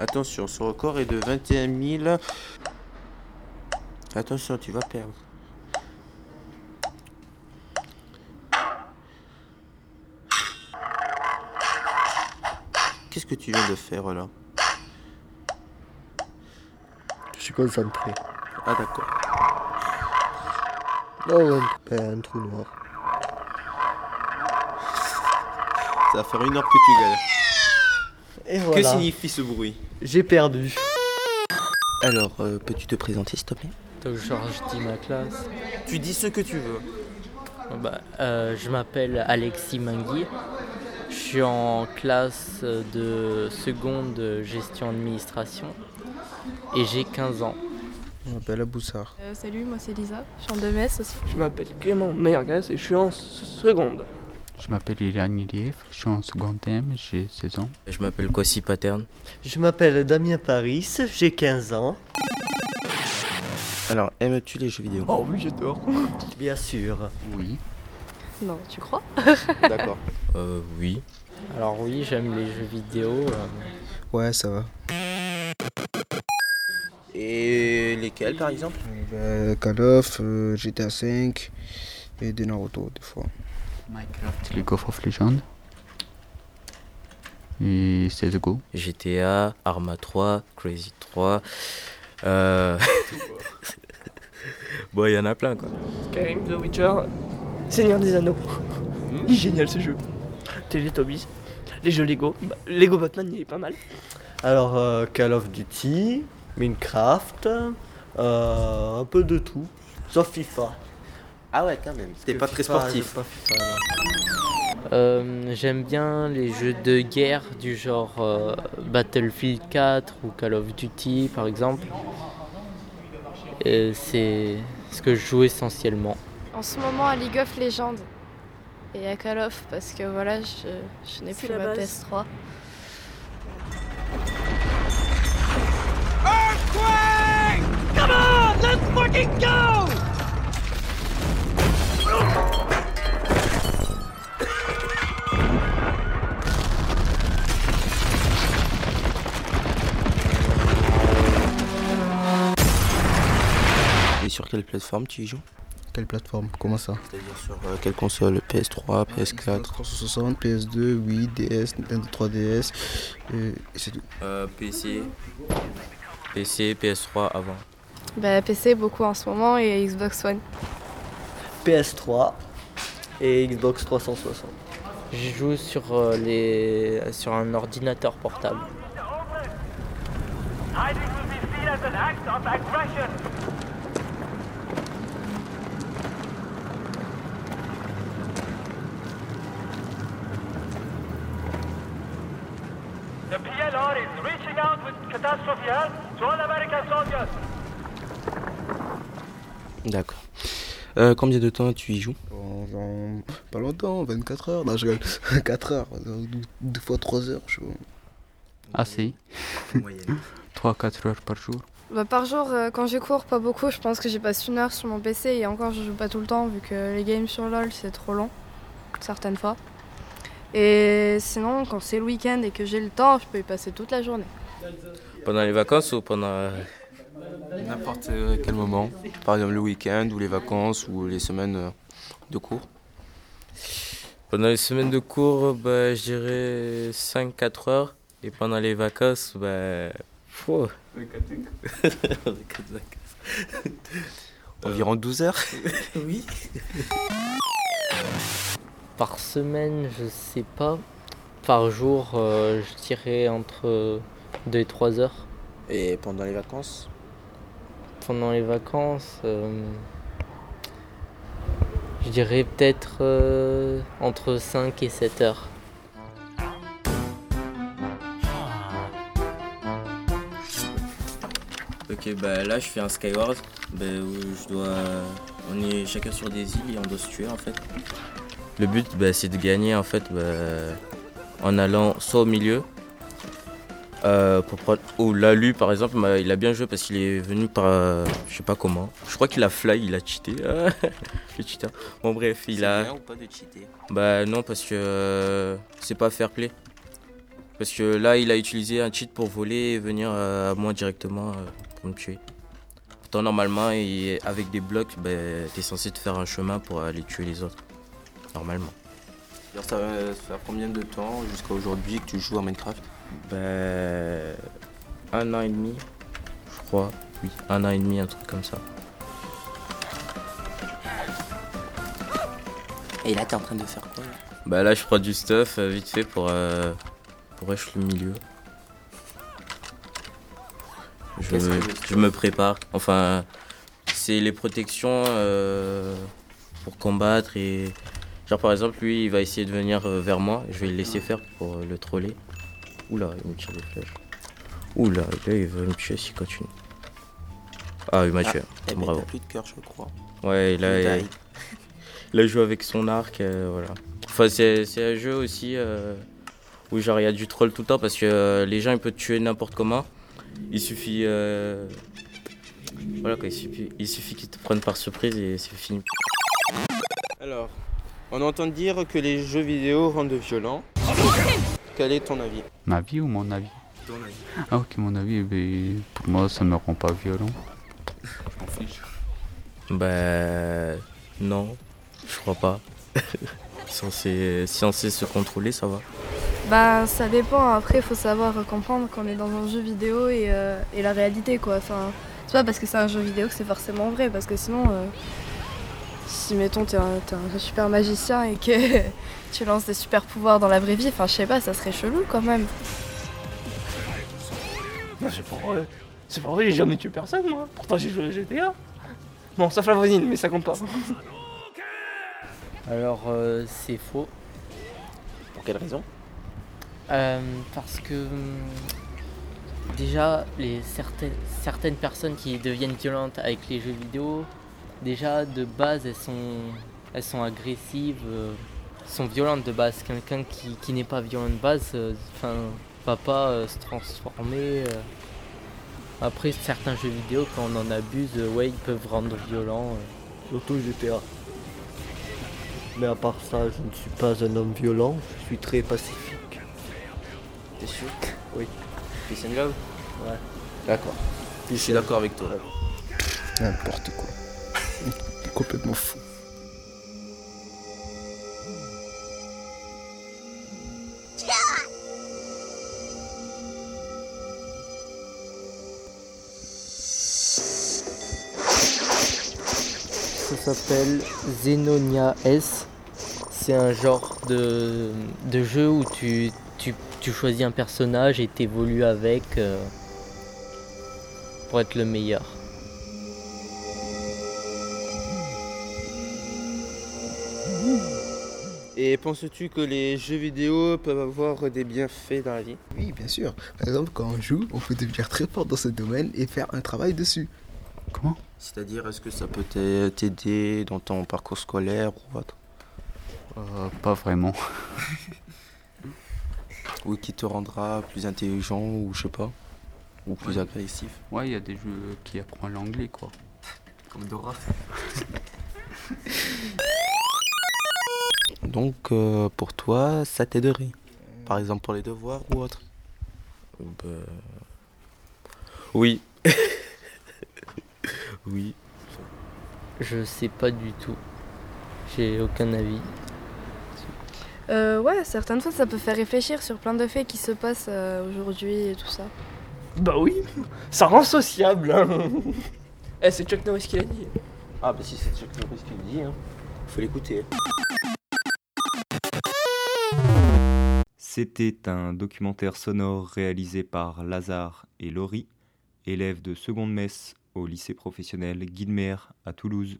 Attention, son record est de 21 000. Attention, tu vas perdre. Qu'est-ce que tu viens de faire là? Je suis concentré. Ah d'accord. Oh, ben, un trou noir. Ça va faire une heure que tu gagnes. Et Que signifie ce bruit J'ai perdu. Alors, euh, peux-tu te présenter s'il te plaît? Donc genre je dis ma classe. Tu dis ce que tu veux. Bah, euh, je m'appelle Alexis Mangui. Je suis en classe de seconde gestion administration et j'ai 15 ans. Je m'appelle Aboussar. Euh, salut, moi c'est Lisa, je suis en 2S aussi. Je m'appelle Clément Merguez et je suis en seconde. Je m'appelle Ilan Iliev, je suis en seconde M, j'ai 16 ans. Je m'appelle Kwasi Paterne. Je m'appelle Damien Paris, j'ai 15 ans. Alors, aimes-tu les jeux vidéo? Oh oui, j'adore. Bien sûr. Oui. Non, tu crois? D'accord. Euh, oui. Alors oui, j'aime les jeux vidéo. euh, Ouais, ça va. Et lesquels par exemple? Euh, Call of, euh, GTA 5 et des Naruto des fois. Minecraft, League of Legends. Et CSGO. GTA, Arma 3, Crazy 3. Euh... bon, il y en a plein quoi. Skyrim, The Witcher, Seigneur des Anneaux. Il est génial ce jeu. Teletubbies, les jeux Lego. Bah, Lego Batman, il est pas mal. Alors, euh, Call of Duty, Minecraft, euh, un peu de tout, sauf FIFA. Ah ouais, quand même. T'es pas très FIFA, sportif. pas FIFA, euh, j'aime bien les jeux de guerre du genre euh, Battlefield 4 ou Call of Duty par exemple. Et C'est ce que je joue essentiellement. En ce moment à League of Legends et à Call of parce que voilà, je, je n'ai plus la ma base. PS3. Sur quelle plateforme tu y joues Quelle plateforme? Comment ça? C'est-à-dire sur euh, quelle console? PS3, PS4 360, PS2, Wii, DS, Nintendo 3DS, et et c'est tout. euh, PC. PC, PS3 avant. Bah PC beaucoup en ce moment et Xbox One. PS3 et Xbox 360. Je joue sur, euh, les... sur un ordinateur portable. The PLR is reaching out with catastrophe help to all American soldiers. D'accord. Euh, combien de temps tu y joues? Dans, dans pas longtemps, 24 heures, non je rigole, 4 heures, donc deux, deux fois 3 heures, je vois. Assez. 3-4 heures par jour. Bah, par jour, euh, quand je cours, pas beaucoup. Je pense que j'ai passé une heure sur mon PC et encore, je joue pas tout le temps vu que les games sur LoL c'est trop long, certaines fois. Et sinon, quand c'est le week-end et que j'ai le temps, je peux y passer toute la journée. Pendant les vacances ou pendant euh, n'importe quel moment Par exemple le week-end ou les vacances ou les semaines euh, de cours Pendant les semaines de cours, bah, je dirais 5-4 heures. Et pendant les vacances, bah, Environ 12 heures Oui. Par semaine, je sais pas. Par jour, euh, je dirais entre 2 et 3 heures. Et pendant les vacances? Pendant les vacances, euh, je dirais peut-être euh, entre 5 et 7 heures. Ok, bah là je fais un Skyward bah, où je dois. On est chacun sur des îles et on doit se tuer en fait. Le but bah, c'est de gagner en fait bah, en allant soit au milieu. euh, pour prendre... Oh, Lalu par exemple, bah, il a bien joué parce qu'il est venu par. euh, je sais pas comment. Je crois qu'il a fly, il a cheaté. Le cheater. Bon, bref, il a. bien ou pas de cheater? Bah non, parce que euh, c'est pas fair play. Parce que là, il a utilisé un cheat pour voler et venir euh, à moi directement euh, pour me tuer. Pourtant, normalement, et avec des blocs, ben, t'es censé te faire un chemin pour aller tuer les autres. Normalement. Alors, ça, ça fait combien de temps jusqu'à aujourd'hui que tu joues à Minecraft? Ben. Un an et demi, je crois. Oui, un an et demi, un truc comme ça. Et là, t'es en train de faire quoi Bah là, je prends du stuff euh, vite fait pour, euh, pour rush le milieu. Je, le je me prépare. Enfin, c'est les protections euh, pour combattre et. Genre par exemple, lui, il va essayer de venir euh, vers moi. Je vais le laisser faire pour euh, le troller. Oula, il me tire des flèches. Oula, là, il veut me tuer s'il continue. Ah, il m'a tué. Ben, Bravo. plus de cœur, je crois. Ouais, là, il, tailles. il a joué avec son arc, euh, voilà. Enfin, c'est c'est un jeu aussi euh, où genre il y a du troll tout le temps parce que euh, les gens ils peuvent te tuer n'importe comment. Il suffit, euh, voilà quoi, il suffit, il suffit qu'ils te prennent par surprise et c'est fini. Alors, on entend dire que les jeux vidéo rendent violents. Quel est ton avis Ma vie ou mon avis Ton avis. Ah ok, mon avis, ben, pour moi, ça me rend pas violent. Je m'en fiche. Bah non, je crois pas. censé, censé se contrôler, ça va. Bah ça dépend, après il faut savoir comprendre qu'on est dans un jeu vidéo et, euh, et la réalité quoi. Enfin, c'est pas parce que c'est un jeu vidéo que c'est forcément vrai, parce que sinon, euh, si mettons t'es un, t'es un super magicien et que tu lances des super pouvoirs dans la vraie vie, enfin je sais pas, ça serait chelou quand même. Non, c'est pas vrai. C'est pas vrai, j'ai jamais tué personne, moi. Pourtant, j'ai joué à GTA. Bon, sauf la voisine, mais ça compte pas. Alors euh, c'est faux. Pour quelle raison? Euh, parce que hum, déjà les certaines, certaines personnes qui deviennent violentes avec les jeux vidéo, déjà de base elles sont, elles sont agressives, euh, sont violentes de base. Quelqu'un qui, qui n'est pas violent de base, euh, enfin va pas euh, se transformer. euh. Après certains jeux vidéo quand on en abuse, euh, ouais ils peuvent rendre violents. euh. Surtout GTA. Mais à part ça, je ne suis pas un homme violent, je suis très pacifique. T'es sûr? Oui. Peace and love Ouais. D'accord. Je suis d'accord avec toi. N'importe quoi. Complètement fou. Ça s'appelle Xenonia S. C'est un genre de, de jeu où tu, tu, tu choisis un personnage et t'évolues avec euh, pour être le meilleur. Et penses-tu que les jeux vidéo peuvent avoir des bienfaits dans la vie? Oui, bien sûr. Par exemple, quand on joue, on peut devenir très fort dans ce domaine et faire un travail dessus. Comment? C'est-à-dire, est-ce que ça peut t'a- t'aider dans ton parcours scolaire ou autre? Euh, Pas vraiment. Ou qui te rendra plus intelligent ou je sais pas Ou plus agressif? Ouais, il y a des jeux qui apprennent l'anglais, quoi. Comme Dora. Donc, euh, pour toi, ça t'aiderait Par exemple, pour les devoirs ou autre? Bah, Oui. oui. Je sais pas du tout. J'ai aucun avis. Euh, ouais, certaines fois ça peut faire réfléchir sur plein de faits qui se passent euh, aujourd'hui et tout ça. Bah oui, ça rend sociable. hein. Eh, c'est Chuck Norris qui l'a dit. Ah, bah si c'est Chuck Norris qui le dit, hein. faut l'écouter. C'était un documentaire sonore réalisé par Lazare et Laurie, élèves de seconde messe au lycée professionnel Guilmer à Toulouse,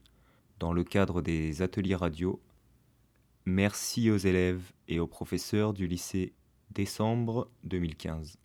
dans le cadre des ateliers radio. Merci aux élèves et aux professeurs du lycée décembre 2015.